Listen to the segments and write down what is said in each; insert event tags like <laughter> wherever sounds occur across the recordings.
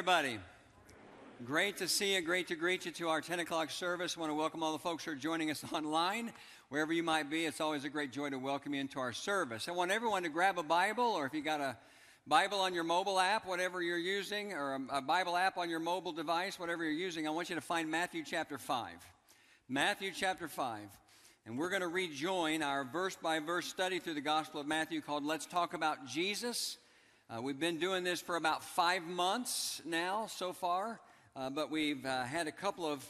everybody. Great to see you. Great to greet you to our 10 o'clock service. I want to welcome all the folks who are joining us <laughs> online. Wherever you might be, it's always a great joy to welcome you into our service. I want everyone to grab a Bible, or if you got a Bible on your mobile app, whatever you're using, or a, a Bible app on your mobile device, whatever you're using, I want you to find Matthew chapter 5. Matthew chapter 5. And we're going to rejoin our verse by verse study through the Gospel of Matthew called Let's Talk About Jesus. Uh, we've been doing this for about five months now so far, uh, but we've uh, had a couple of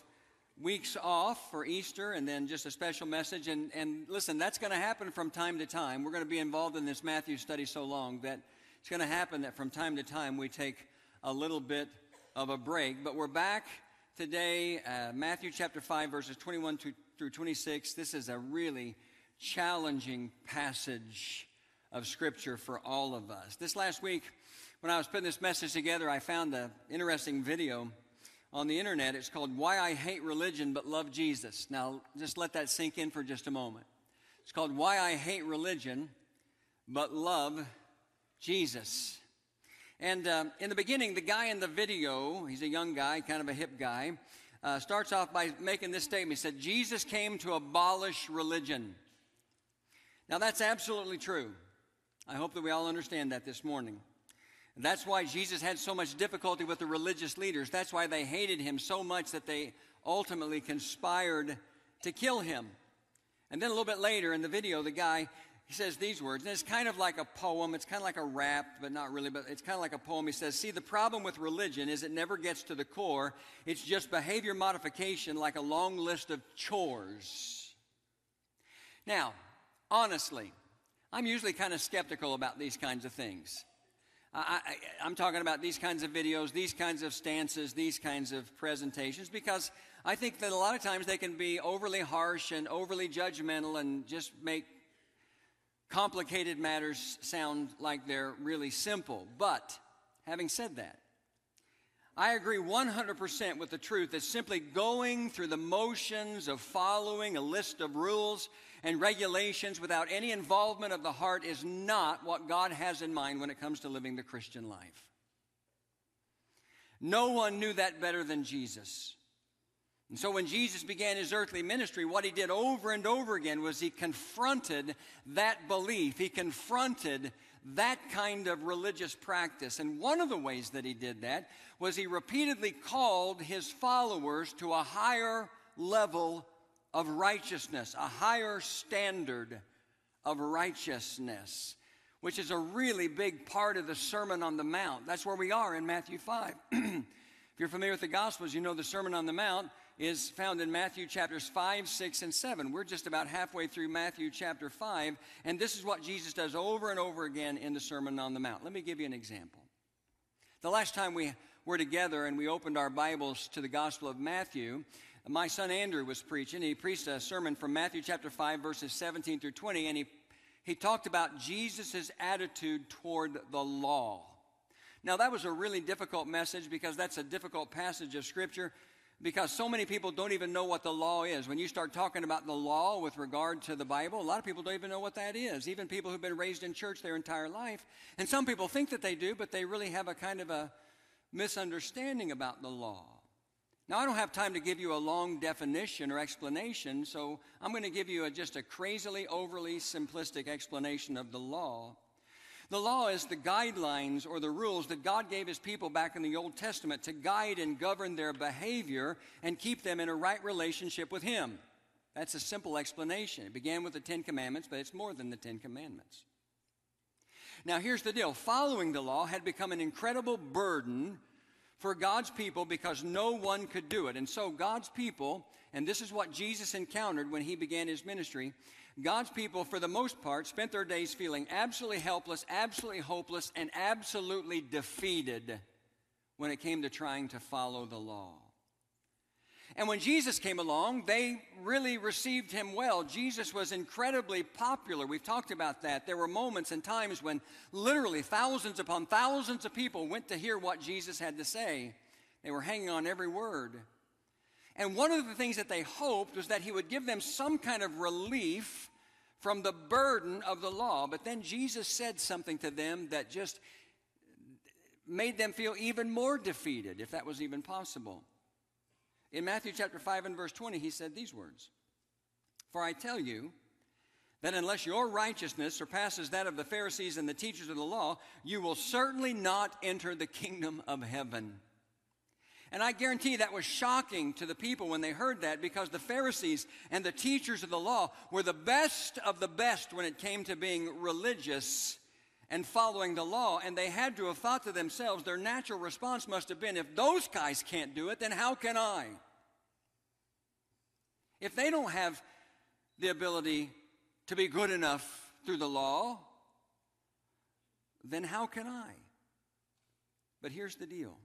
weeks off for Easter and then just a special message. And, and listen, that's going to happen from time to time. We're going to be involved in this Matthew study so long that it's going to happen that from time to time we take a little bit of a break. But we're back today, uh, Matthew chapter 5, verses 21 to, through 26. This is a really challenging passage of Scripture for all of us. This last week, when I was putting this message together, I found an interesting video on the internet. It's called Why I Hate Religion But Love Jesus. Now, just let that sink in for just a moment. It's called Why I Hate Religion But Love Jesus. And uh, in the beginning, the guy in the video, he's a young guy, kind of a hip guy, uh, starts off by making this statement. He said, Jesus came to abolish religion. Now, that's absolutely true. I hope that we all understand that this morning. That's why Jesus had so much difficulty with the religious leaders. That's why they hated him so much that they ultimately conspired to kill him. And then a little bit later in the video, the guy he says these words, and it's kind of like a poem. It's kind of like a rap, but not really, but it's kind of like a poem. He says, See, the problem with religion is it never gets to the core. It's just behavior modification like a long list of chores. Now, honestly, I'm usually kind of skeptical about these kinds of things. I, am talking about these kinds of videos, these kinds of stances, these kinds of presentations, because I think that a lot of times they can be overly harsh and overly judgmental and just make complicated matters sound like they're really simple. But having said that, I agree 100% with the truth that simply going through the motions of following a list of rules and regulations without any involvement of the heart is not what God has in mind when it comes to living the Christian life. No one knew that better than Jesus. And so when Jesus began his earthly ministry, what he did over and over again was he confronted that belief. He confronted that kind of religious practice. And one of the ways that he did that was he repeatedly called his followers to a higher level of righteousness, a higher standard of righteousness, which is a really big part of the Sermon on the Mount. That's where we are in Matthew 5. <clears throat> if you're familiar with the Gospels, you know the Sermon on the Mount is found in Matthew chapters 5, 6, and 7. We're just about halfway through Matthew chapter 5, and this is what Jesus does over and over again in the Sermon on the Mount. Let me give you an example. The last time we were together and we opened our Bibles to the Gospel of Matthew, my son Andrew was preaching. He preached a sermon from Matthew chapter 5, verses 17 through 20, and he, he talked about Jesus' attitude toward the law. Now, that was a really difficult message because that's a difficult passage of Scripture because so many people don't even know what the law is. When you start talking about the law with regard to the Bible, a lot of people don't even know what that is. Even people who've been raised in church their entire life. And some people think that they do, but they really have a kind of a misunderstanding about the law. Now, I don't have time to give you a long definition or explanation, so I'm going to give you a, just a crazily, overly simplistic explanation of the law. The law is the guidelines or the rules that God gave his people back in the Old Testament to guide and govern their behavior and keep them in a right relationship with him. That's a simple explanation. It began with the Ten Commandments, but it's more than the Ten Commandments. Now, here's the deal following the law had become an incredible burden for God's people because no one could do it. And so, God's people, and this is what Jesus encountered when he began his ministry, God's people, for the most part, spent their days feeling absolutely helpless, absolutely hopeless, and absolutely defeated when it came to trying to follow the law. And when Jesus came along, they really received him well. Jesus was incredibly popular. We've talked about that. There were moments and times when literally thousands upon thousands of people went to hear what Jesus had to say. They were hanging on every word. And one of the things that they hoped was that he would give them some kind of relief from the burden of the law. But then Jesus said something to them that just made them feel even more defeated, if that was even possible. In Matthew chapter 5 and verse 20, he said these words For I tell you that unless your righteousness surpasses that of the Pharisees and the teachers of the law, you will certainly not enter the kingdom of heaven. And I guarantee that was shocking to the people when they heard that because the Pharisees and the teachers of the law were the best of the best when it came to being religious and following the law. And they had to have thought to themselves, their natural response must have been, if those guys can't do it, then how can I? If they don't have the ability to be good enough through the law, then how can I? But here's the deal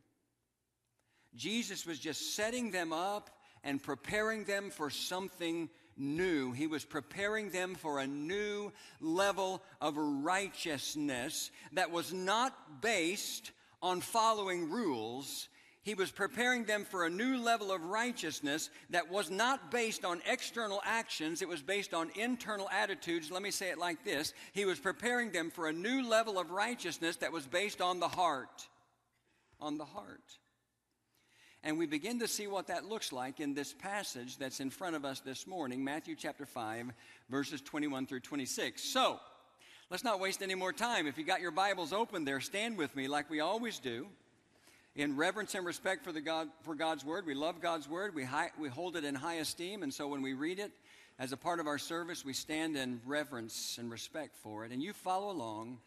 Jesus was just setting them up and preparing them for something new. He was preparing them for a new level of righteousness that was not based on following rules. He was preparing them for a new level of righteousness that was not based on external actions, it was based on internal attitudes. Let me say it like this He was preparing them for a new level of righteousness that was based on the heart. On the heart. And we begin to see what that looks like in this passage that's in front of us this morning, Matthew chapter 5, verses 21 through 26. So, let's not waste any more time. If you got your Bibles open there, stand with me like we always do. In reverence and respect for, the God, for God's Word, we love God's Word. We, high, we hold it in high esteem. And so when we read it as a part of our service, we stand in reverence and respect for it. And you follow along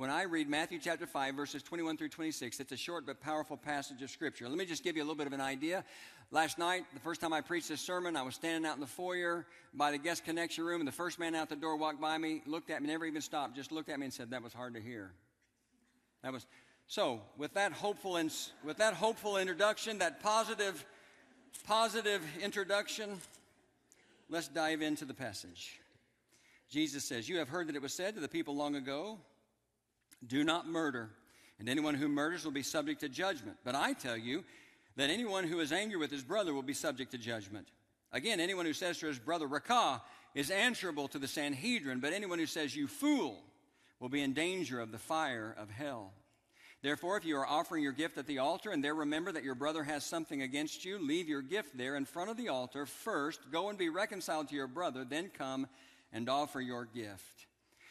when I read Matthew chapter 5, verses 21 through 26, it's a short but powerful passage of Scripture. Let me just give you a little bit of an idea. Last night, the first time I preached this sermon, I was standing out in the foyer by the guest connection room, and the first man out the door walked by me, looked at me, never even stopped, just looked at me and said, That was hard to hear. That was. So, with that hopeful, in, with that hopeful introduction, that positive, positive introduction, let's dive into the passage. Jesus says, You have heard that it was said to the people long ago, do not murder, and anyone who murders will be subject to judgment. But I tell you that anyone who is angry with his brother will be subject to judgment. Again, anyone who says to his brother, Raca, is answerable to the Sanhedrin, but anyone who says, You fool, will be in danger of the fire of hell. Therefore, if you are offering your gift at the altar and there remember that your brother has something against you, leave your gift there in front of the altar. First, go and be reconciled to your brother, then come and offer your gift.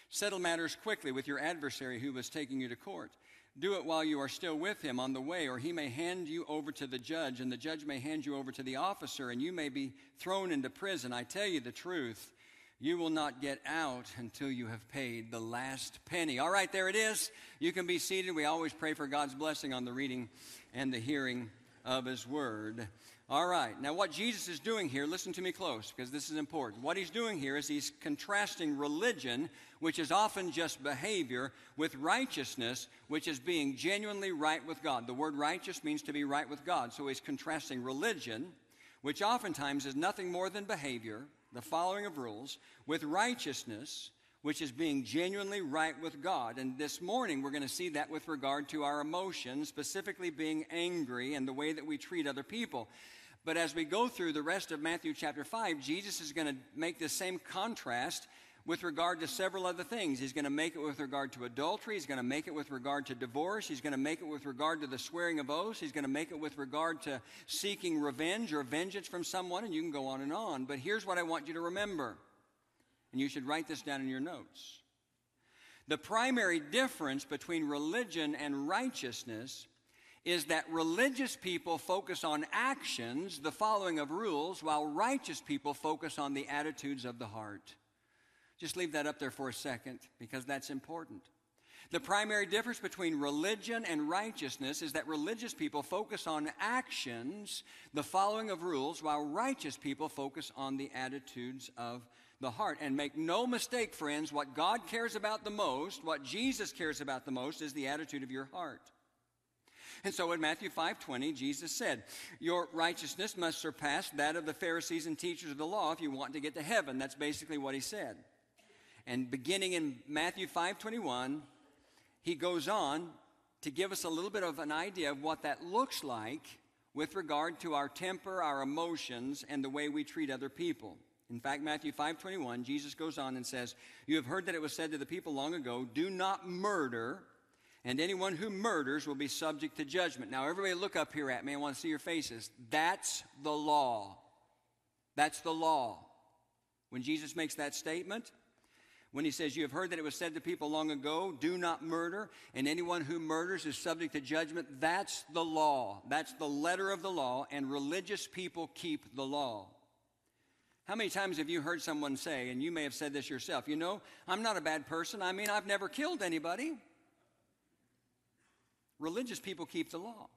Settle matters quickly with your adversary who was taking you to court. Do it while you are still with him on the way, or he may hand you over to the judge, and the judge may hand you over to the officer, and you may be thrown into prison. I tell you the truth, you will not get out until you have paid the last penny. All right, there it is. You can be seated. We always pray for God's blessing on the reading and the hearing of his word. All right. Now, what Jesus is doing here, listen to me close because this is important. What he's doing here is he's contrasting religion, which is often just behavior, with righteousness, which is being genuinely right with God. The word righteous means to be right with God. So he's contrasting religion, which oftentimes is nothing more than behavior, the following of rules, with righteousness, which is being genuinely right with God. And this morning, we're going to see that with regard to our emotions, specifically being angry and the way that we treat other people. But as we go through the rest of Matthew chapter 5, Jesus is going to make the same contrast with regard to several other things. He's going to make it with regard to adultery. He's going to make it with regard to divorce. He's going to make it with regard to the swearing of oaths. He's going to make it with regard to seeking revenge or vengeance from someone, and you can go on and on. But here's what I want you to remember, and you should write this down in your notes. The primary difference between religion and righteousness is that religious people focus on actions, the following of rules, while righteous people focus on the attitudes of the heart. Just leave that up there for a second because that's important. The primary difference between religion and righteousness is that religious people focus on actions, the following of rules, while righteous people focus on the attitudes of the heart. And make no mistake, friends, what God cares about the most, what Jesus cares about the most, is the attitude of your heart. And so in Matthew 5:20, Jesus said, "Your righteousness must surpass that of the Pharisees and teachers of the law if you want to get to heaven." That's basically what he said. And beginning in Matthew 5:21, he goes on to give us a little bit of an idea of what that looks like with regard to our temper, our emotions, and the way we treat other people. In fact, Matthew 5:21, Jesus goes on and says, "You have heard that it was said to the people long ago, do not murder." And anyone who murders will be subject to judgment. Now, everybody look up here at me. I want to see your faces. That's the law. That's the law. When Jesus makes that statement, when he says, You have heard that it was said to people long ago, do not murder, and anyone who murders is subject to judgment, that's the law. That's the letter of the law, and religious people keep the law. How many times have you heard someone say, and you may have said this yourself, you know, I'm not a bad person. I mean, I've never killed anybody. Religious people keep the law.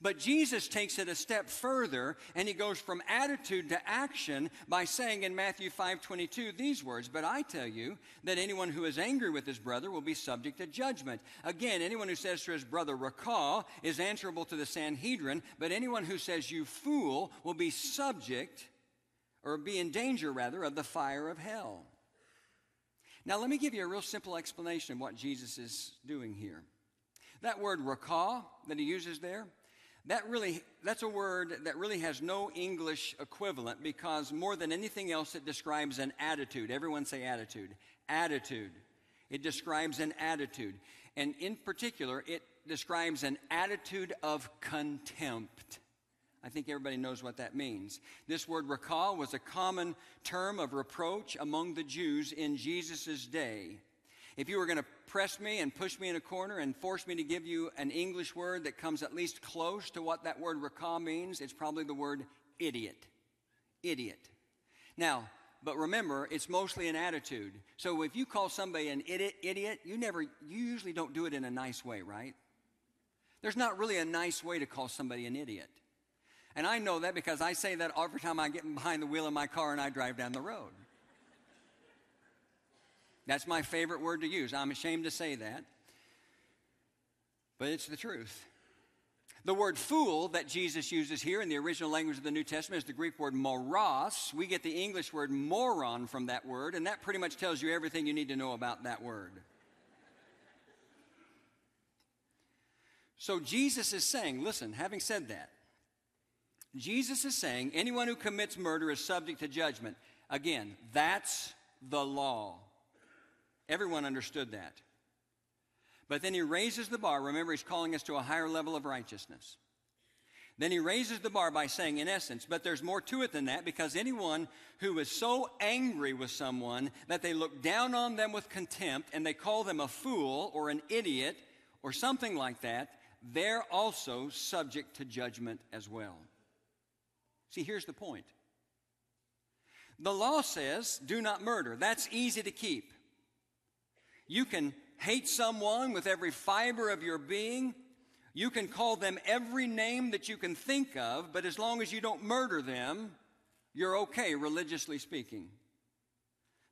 But Jesus takes it a step further and he goes from attitude to action by saying in Matthew 5:22 these words, "But I tell you that anyone who is angry with his brother will be subject to judgment. Again, anyone who says to his brother, "Raca," is answerable to the Sanhedrin, but anyone who says, "You fool," will be subject or be in danger rather of the fire of hell. Now, let me give you a real simple explanation of what Jesus is doing here. That word "raca" that he uses there, that really, that's a word that really has no English equivalent because more than anything else, it describes an attitude. Everyone say attitude. Attitude. It describes an attitude. And in particular, it describes an attitude of contempt. I think everybody knows what that means. This word "raca" was a common term of reproach among the Jews in Jesus' day. If you were going to press me and push me in a corner and force me to give you an English word that comes at least close to what that word "raca" means, it's probably the word idiot. Idiot. Now, but remember, it's mostly an attitude. So if you call somebody an idiot, idiot, you never, you usually don't do it in a nice way, right? There's not really a nice way to call somebody an idiot. And I know that because I say that every time I get behind the wheel of my car and I drive down the road. That's my favorite word to use. I'm ashamed to say that, but it's the truth. The word fool that Jesus uses here in the original language of the New Testament is the Greek word moros. We get the English word moron from that word, and that pretty much tells you everything you need to know about that word. So Jesus is saying, listen, having said that, Jesus is saying anyone who commits murder is subject to judgment. Again, that's the law. Everyone understood that. But then he raises the bar. Remember, he's calling us to a higher level of righteousness. Then he raises the bar by saying, in essence, but there's more to it than that because anyone who is so angry with someone that they look down on them with contempt and they call them a fool or an idiot or something like that, they're also subject to judgment as well. See, here's the point. The law says, do not murder. That's easy to keep. You can hate someone with every fiber of your being. You can call them every name that you can think of, but as long as you don't murder them, you're okay, religiously speaking.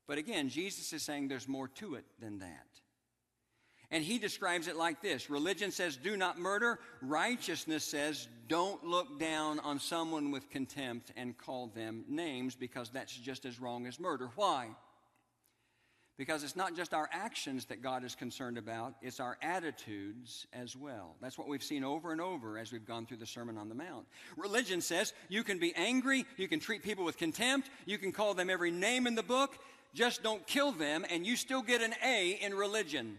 But again, Jesus is saying there's more to it than that. And he describes it like this Religion says, do not murder. Righteousness says, don't look down on someone with contempt and call them names because that's just as wrong as murder. Why? Because it's not just our actions that God is concerned about, it's our attitudes as well. That's what we've seen over and over as we've gone through the Sermon on the Mount. Religion says you can be angry, you can treat people with contempt, you can call them every name in the book, just don't kill them, and you still get an A in religion.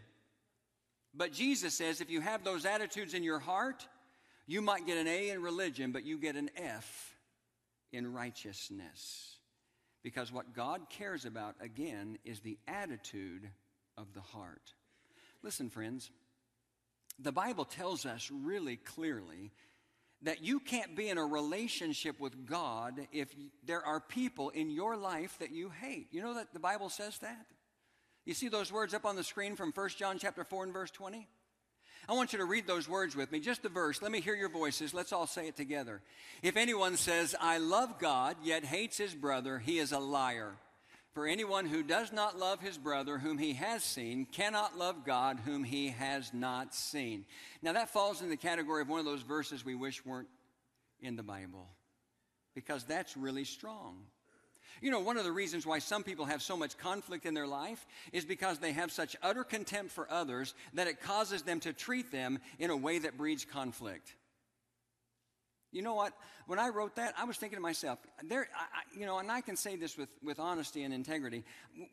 But Jesus says if you have those attitudes in your heart, you might get an A in religion, but you get an F in righteousness. Because what God cares about, again, is the attitude of the heart. Listen, friends, the Bible tells us really clearly that you can't be in a relationship with God if there are people in your life that you hate. You know that the Bible says that? You see those words up on the screen from 1 John chapter 4 and verse 20? I want you to read those words with me, just the verse. Let me hear your voices. Let's all say it together. If anyone says, I love God, yet hates his brother, he is a liar. For anyone who does not love his brother whom he has seen cannot love God whom he has not seen. Now, that falls in the category of one of those verses we wish weren't in the Bible because that's really strong. You know, one of the reasons why some people have so much conflict in their life is because they have such utter contempt for others that it causes them to treat them in a way that breeds conflict. You know what? When I wrote that, I was thinking to myself, there, I, you know, and I can say this with, with honesty and integrity.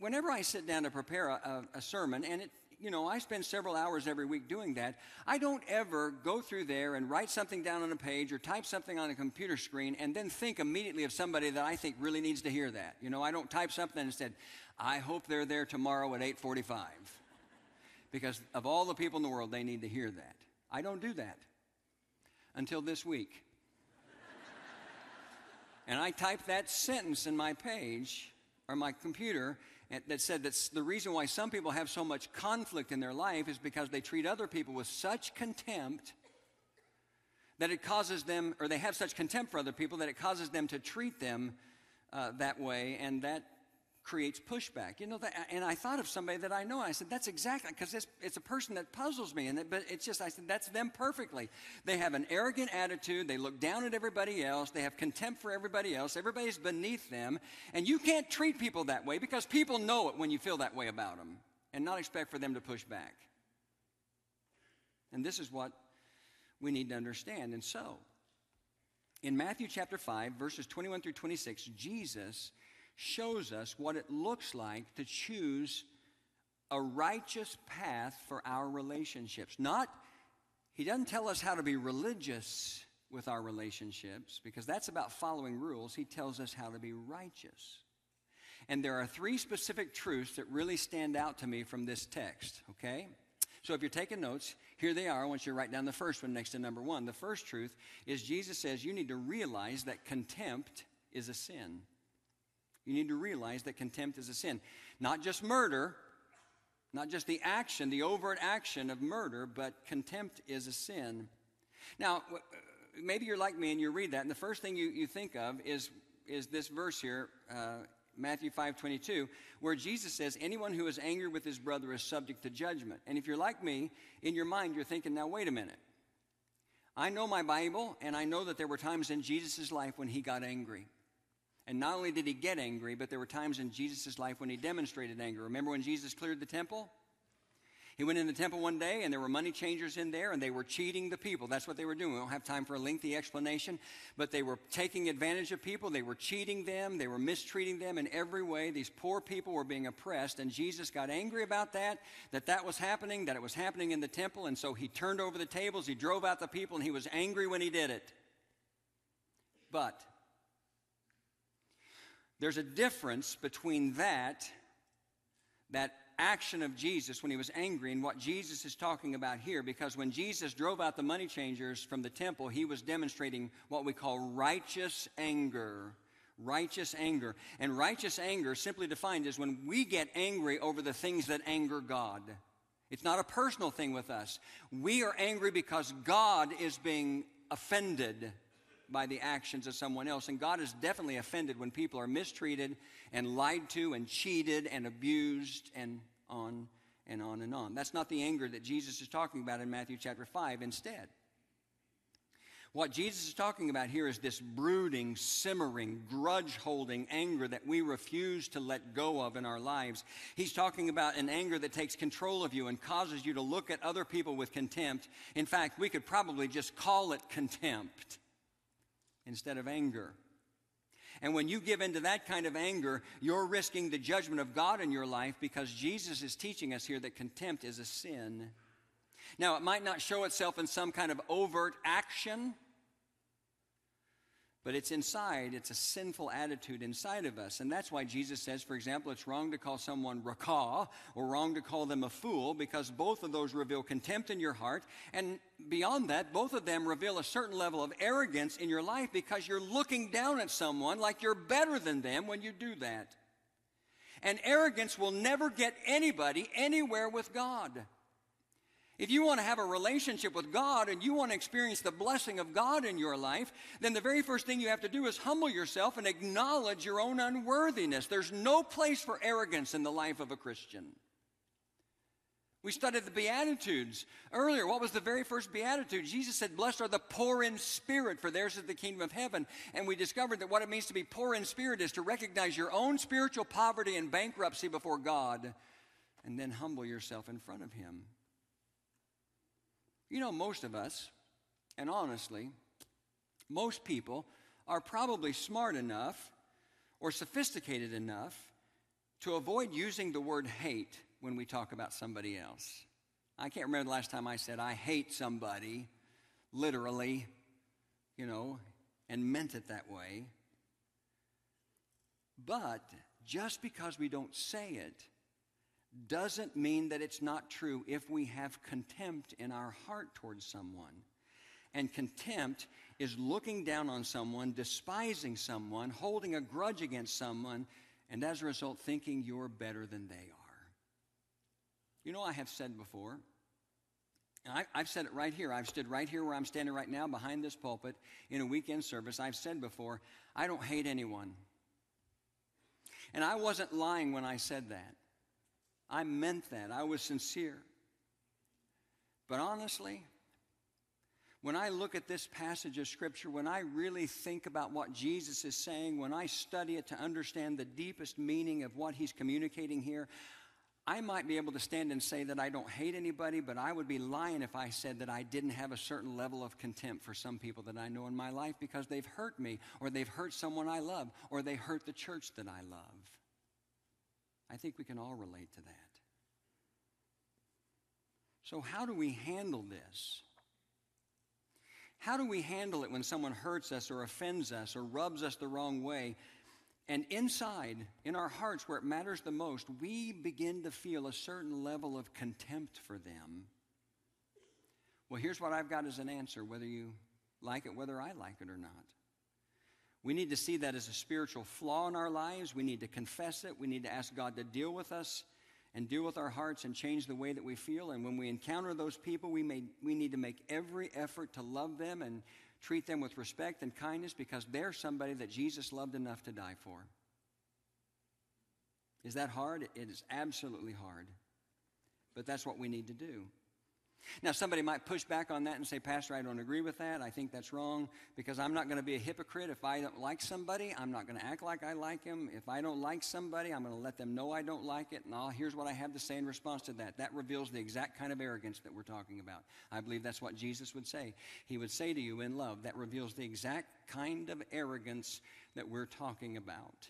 Whenever I sit down to prepare a, a, a sermon, and it, you know, I spend several hours every week doing that. I don't ever go through there and write something down on a page or type something on a computer screen and then think immediately of somebody that I think really needs to hear that. You know, I don't type something and said, I hope they're there tomorrow at 8:45. Because of all the people in the world, they need to hear that. I don't do that until this week. and I typed that sentence in my page or my computer that said that the reason why some people have so much conflict in their life is because they treat other people with such contempt that it causes them, or they have such contempt for other people that it causes them to treat them uh, that way, and that creates pushback. You know, that, and I thought of somebody that I know, I said, that's exactly, because it's, it's a person that puzzles me, and it, but it's just, I said, that's them perfectly. They have an arrogant attitude, they look down at everybody else, they have contempt for everybody else, everybody's beneath them, and you can't treat people that way because people know it when you feel that way about them, and not expect for them to push back. And this is what we need to understand. And so, in Matthew chapter 5, verses 21 through 26, Jesus shows us what it looks like to choose a righteous path for our relationships. Not, he doesn't tell us how to be religious with our relationships because that's about following rules. He tells us how to be righteous. And there are three specific truths that really stand out to me from this text, okay? So if you're taking notes, here they are. I want you to write down the first one next to number one. The first truth is Jesus says you need to realize that contempt is a sin. You need to realize that contempt is a sin. Not just murder, not just the action, the overt action of murder, but contempt is a sin. Now, maybe you're like me and you read that, and the first thing you, you think of is, is this verse here, uh, Matthew 5 22, where Jesus says, Anyone who is angry with his brother is subject to judgment. And if you're like me, in your mind, you're thinking, now, wait a minute. I know my Bible, and I know that there were times in Jesus' life when he got angry. And not only did he get angry, but there were times in Jesus' life when he demonstrated anger. Remember when Jesus cleared the temple? He went in the temple one day and there were money changers in there and they were cheating the people. That's what they were doing. We don't have time for a lengthy explanation, but they were taking advantage of people. They were cheating them. They were mistreating them in every way. These poor people were being oppressed and Jesus got angry about that, that that was happening, that it was happening in the temple. And so he turned over the tables. He drove out the people and he was angry when he did it. But there's a difference between that, that action of Jesus when he was angry, and what Jesus is talking about here, because when Jesus drove out the money changers from the temple, he was demonstrating what we call righteous anger. Righteous anger. And righteous anger, simply defined, is when we get angry over the things that anger God. It's not a personal thing with us. We are angry because God is being offended by the actions of someone else. And God is definitely offended when people are mistreated and lied to and cheated and abused and on and on and on. That's not the anger that Jesus is talking about in Matthew chapter 5 instead. What Jesus is talking about here is this brooding, simmering, grudge holding anger that we refuse to let go of in our lives. He's talking about an anger that takes control of you and causes you to look at other people with contempt. In fact, we could probably just call it contempt instead of anger. And when you give into that kind of anger, you're risking the judgment of God in your life because Jesus is teaching us here that contempt is a sin. Now, it might not show itself in some kind of overt action, but it's inside, it's a sinful attitude inside of us. And that's why Jesus says, for example, it's wrong to call someone raca or wrong to call them a fool because both of those reveal contempt in your heart. And beyond that, both of them reveal a certain level of arrogance in your life because you're looking down at someone like you're better than them when you do that. And arrogance will never get anybody anywhere with God. If you want to have a relationship with God and you want to experience the blessing of God in your life, then the very first thing you have to do is humble yourself and acknowledge your own unworthiness. There's no place for arrogance in the life of a Christian. We studied the Beatitudes earlier. What was the very first Beatitude? Jesus said, Blessed are the poor in spirit, for theirs is the kingdom of heaven. And we discovered that what it means to be poor in spirit is to recognize your own spiritual poverty and bankruptcy before God and then humble yourself in front of Him. You know, most of us, and honestly, most people are probably smart enough or sophisticated enough to avoid using the word hate when we talk about somebody else. I can't remember the last time I said, I hate somebody, literally, you know, and meant it that way. But just because we don't say it doesn't mean that it's not true if we have contempt in our heart towards someone. And contempt is looking down on someone, despising someone, holding a grudge against someone, and as a result, thinking you're better than they are. You know, I have said before, I, have said it right here. I've stood right here where I'm standing right now behind this pulpit in a weekend service. I've said before, I don't hate anyone. And I wasn't lying when I said that. I meant that. I was sincere. But honestly, when I look at this passage of Scripture, when I really think about what Jesus is saying, when I study it to understand the deepest meaning of what he's communicating here, I might be able to stand and say that I don't hate anybody, but I would be lying if I said that I didn't have a certain level of contempt for some people that I know in my life because they've hurt me, or they've hurt someone I love, or they hurt the church that I love. I think we can all relate to that. So, how do we handle this? How do we handle it when someone hurts us or offends us or rubs us the wrong way? And inside, in our hearts, where it matters the most, we begin to feel a certain level of contempt for them. Well, here's what I've got as an answer, whether you like it, whether I like it or not. We need to see that as a spiritual flaw in our lives. We need to confess it. We need to ask God to deal with us and deal with our hearts and change the way that we feel. And when we encounter those people, we, may, we need to make every effort to love them and treat them with respect and kindness because they're somebody that Jesus loved enough to die for. Is that hard? It is absolutely hard. But that's what we need to do. Now, somebody might push back on that and say, Pastor, I don't agree with that. I think that's wrong because I'm not going to be a hypocrite. If I don't like somebody, I'm not going to act like I like him. If I don't like somebody, I'm going to let them know I don't like it. And all, here's what I have to say in response to that. That reveals the exact kind of arrogance that we're talking about. I believe that's what Jesus would say. He would say to you in love, that reveals the exact kind of arrogance that we're talking about.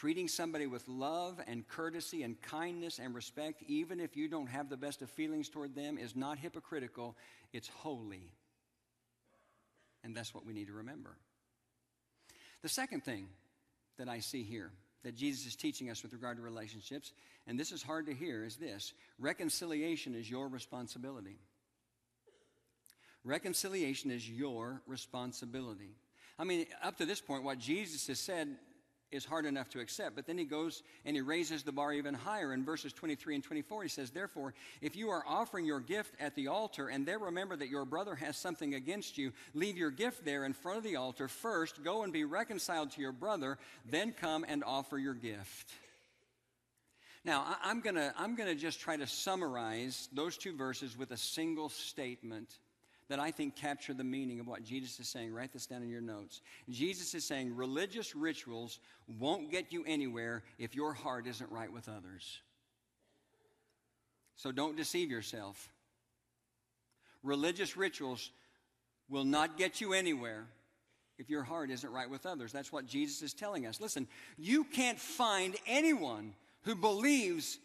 Treating somebody with love and courtesy and kindness and respect, even if you don't have the best of feelings toward them, is not hypocritical, it's holy. And that's what we need to remember. The second thing that I see here that Jesus is teaching us with regard to relationships, and this is hard to hear, is this reconciliation is your responsibility. Reconciliation is your responsibility. I mean, up to this point, what Jesus has said is hard enough to accept. But then he goes and he raises the bar even higher. In verses 23 and 24, he says, Therefore, if you are offering your gift at the altar and there remember that your brother has something against you, leave your gift there in front of the altar. First, go and be reconciled to your brother, then come and offer your gift. Now, I'm going to I'm going to just try to summarize those two verses with a single statement that I think capture the meaning of what Jesus is saying. Write this down in your notes. Jesus is saying religious rituals won't get you anywhere if your heart isn't right with others. So don't deceive yourself. Religious rituals will not get you anywhere if your heart isn't right with others. That's what Jesus is telling us. Listen, you can't find anyone who believes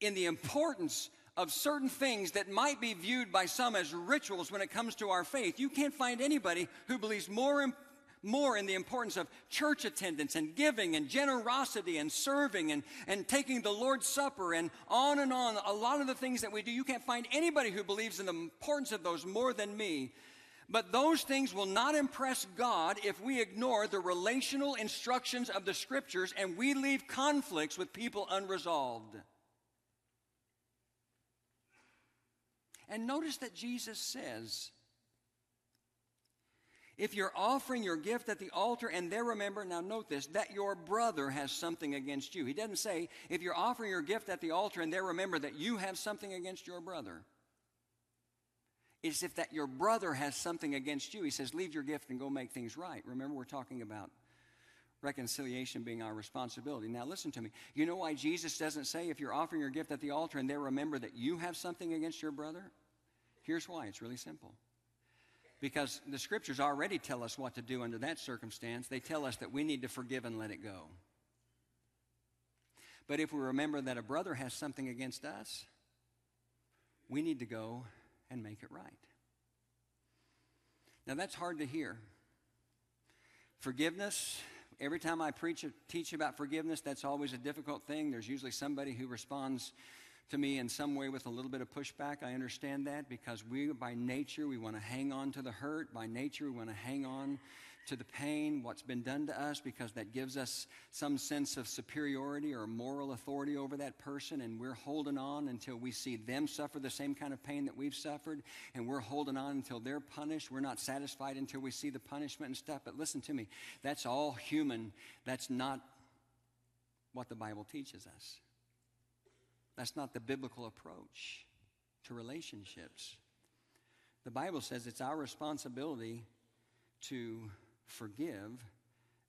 in the importance of certain things that might be viewed by some as rituals when it comes to our faith. You can't find anybody who believes more, more in the importance of church attendance and giving and generosity and serving and, and taking the Lord's Supper and on and on. A lot of the things that we do, you can't find anybody who believes in the importance of those more than me. But those things will not impress God if we ignore the relational instructions of the scriptures and we leave conflicts with people unresolved. And notice that Jesus says, if you're offering your gift at the altar and there remember, now note this, that your brother has something against you. He doesn't say, if you're offering your gift at the altar and there remember that you have something against your brother. It's if that your brother has something against you. He says, leave your gift and go make things right. Remember, we're talking about reconciliation being our responsibility. Now, listen to me. You know why Jesus doesn't say, if you're offering your gift at the altar and there remember that you have something against your brother? Here's why it's really simple. Because the scriptures already tell us what to do under that circumstance. They tell us that we need to forgive and let it go. But if we remember that a brother has something against us, we need to go and make it right. Now, that's hard to hear. Forgiveness, every time I preach or teach about forgiveness, that's always a difficult thing. There's usually somebody who responds to me in some way with a little bit of pushback. I understand that because we, by nature, we want to hang on to the hurt. By nature, we want to hang on to the pain, what's been done to us, because that gives us some sense of superiority or moral authority over that person, and we're holding on until we see them suffer the same kind of pain that we've suffered, and we're holding on until they're punished. We're not satisfied until we see the punishment and stuff. But listen to me, that's all human. That's not what the Bible teaches us. That's not the biblical approach to relationships. The Bible says it's our responsibility to forgive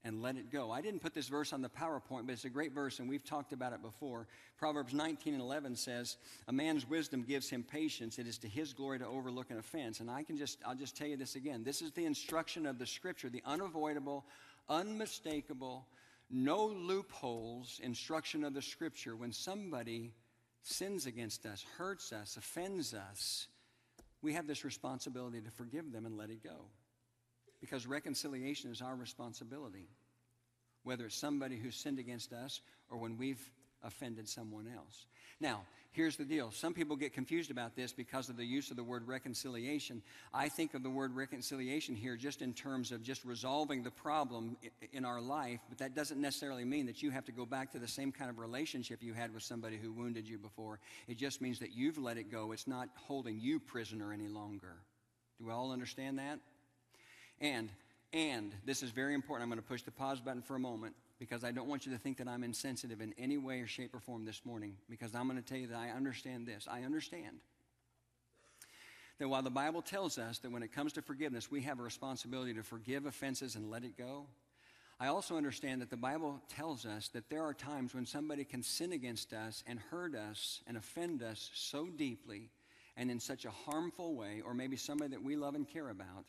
and let it go. I didn't put this verse on the PowerPoint, but it's a great verse, and we've talked about it before. Proverbs 19 and 11 says, A man's wisdom gives him patience. It is to his glory to overlook an offense. And I can just, I'll just tell you this again. This is the instruction of the scripture, the unavoidable, unmistakable, no loopholes instruction of the scripture. When somebody sins against us, hurts us, offends us, we have this responsibility to forgive them and let it go because reconciliation is our responsibility, whether it's somebody who sinned against us or when we've offended someone else. Now, here's the deal. Some people get confused about this because of the use of the word reconciliation. I think of the word reconciliation here just in terms of just resolving the problem in our life, but that doesn't necessarily mean that you have to go back to the same kind of relationship you had with somebody who wounded you before. It just means that you've let it go. It's not holding you prisoner any longer. Do we all understand that? And, and, this is very important. I'm going to push the pause button for a moment because I don't want you to think that I'm insensitive in any way or shape or form this morning because I'm going to tell you that I understand this. I understand that while the Bible tells us that when it comes to forgiveness, we have a responsibility to forgive offenses and let it go, I also understand that the Bible tells us that there are times when somebody can sin against us and hurt us and offend us so deeply and in such a harmful way, or maybe somebody that we love and care about,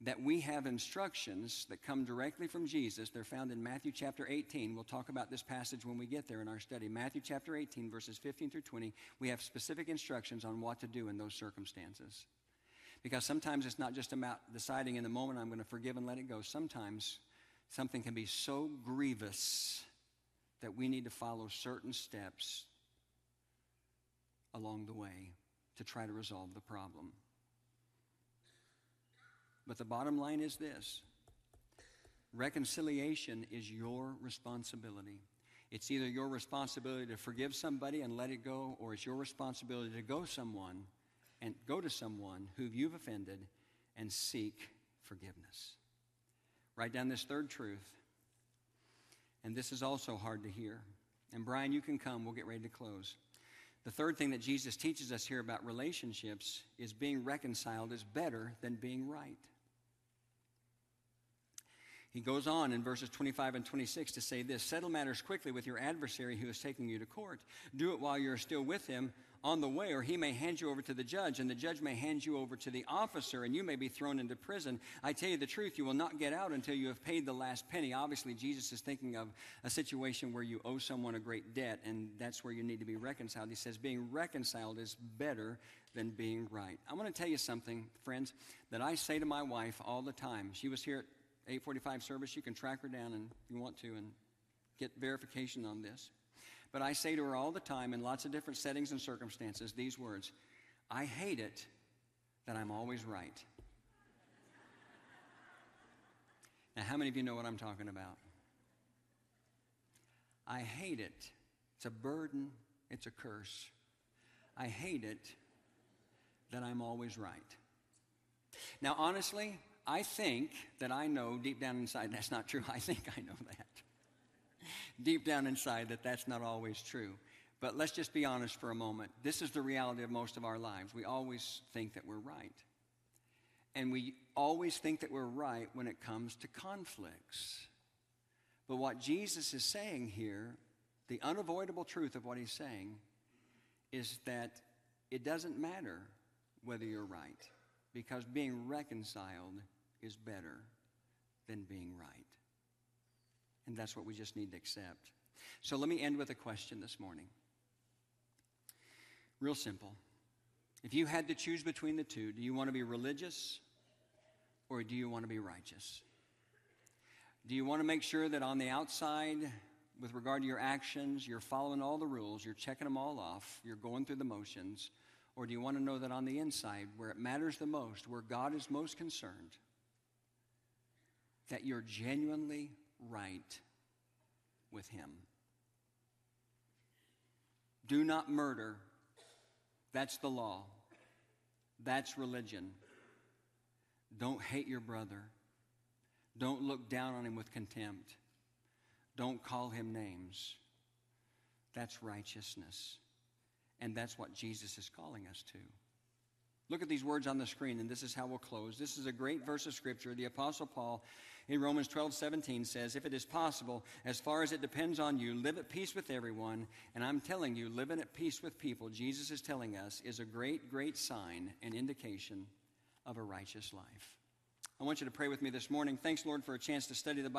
that we have instructions that come directly from Jesus. They're found in Matthew chapter 18. We'll talk about this passage when we get there in our study. Matthew chapter 18, verses 15 through 20. We have specific instructions on what to do in those circumstances. Because sometimes it's not just about deciding in the moment, I'm going to forgive and let it go. Sometimes something can be so grievous that we need to follow certain steps along the way to try to resolve the problem. But the bottom line is this reconciliation is your responsibility. It's either your responsibility to forgive somebody and let it go, or it's your responsibility to go someone and go to someone who you've offended and seek forgiveness. Write down this third truth. And this is also hard to hear. And Brian, you can come. We'll get ready to close. The third thing that Jesus teaches us here about relationships is being reconciled is better than being right. He goes on in verses 25 and 26 to say this Settle matters quickly with your adversary who is taking you to court. Do it while you're still with him on the way, or he may hand you over to the judge, and the judge may hand you over to the officer, and you may be thrown into prison. I tell you the truth, you will not get out until you have paid the last penny. Obviously, Jesus is thinking of a situation where you owe someone a great debt, and that's where you need to be reconciled. He says being reconciled is better than being right. I want to tell you something, friends, that I say to my wife all the time. She was here 845 service. You can track her down and if you want to and get verification on this. But I say to her all the time in lots of different settings and circumstances these words I hate it that I'm always right. <laughs> now, how many of you know what I'm talking about? I hate it. It's a burden, it's a curse. I hate it that I'm always right. Now, honestly, I think that I know deep down inside that's not true. <laughs> I think I know that. deep down inside that that's not always true. But let's just be honest for a moment. This is the reality of most of our lives. We always think that we're right. And we always think that we're right when it comes to conflicts. But what Jesus is saying here, the unavoidable truth of what he's saying, is that it doesn't matter whether you're right, because being reconciled is better than being right. And that's what we just need to accept. So let me end with a question this morning. Real simple. If you had to choose between the two, do you want to be religious or do you want to be righteous? Do you want to make sure that on the outside, with regard to your actions, you're following all the rules, you're checking them all off, you're going through the motions? Or do you want to know that on the inside, where it matters the most, where God is most concerned, that you're genuinely right with Him? Do not murder. That's the law. That's religion. Don't hate your brother. Don't look down on him with contempt. Don't call him names. That's righteousness. And that's what Jesus is calling us to. Look at these words on the screen, and this is how we'll close. This is a great verse of Scripture. The Apostle Paul in Romans 12 17 says, If it is possible, as far as it depends on you, live at peace with everyone. And I'm telling you, living at peace with people, Jesus is telling us, is a great, great sign and indication of a righteous life. I want you to pray with me this morning. Thanks, Lord, for a chance to study the Bible.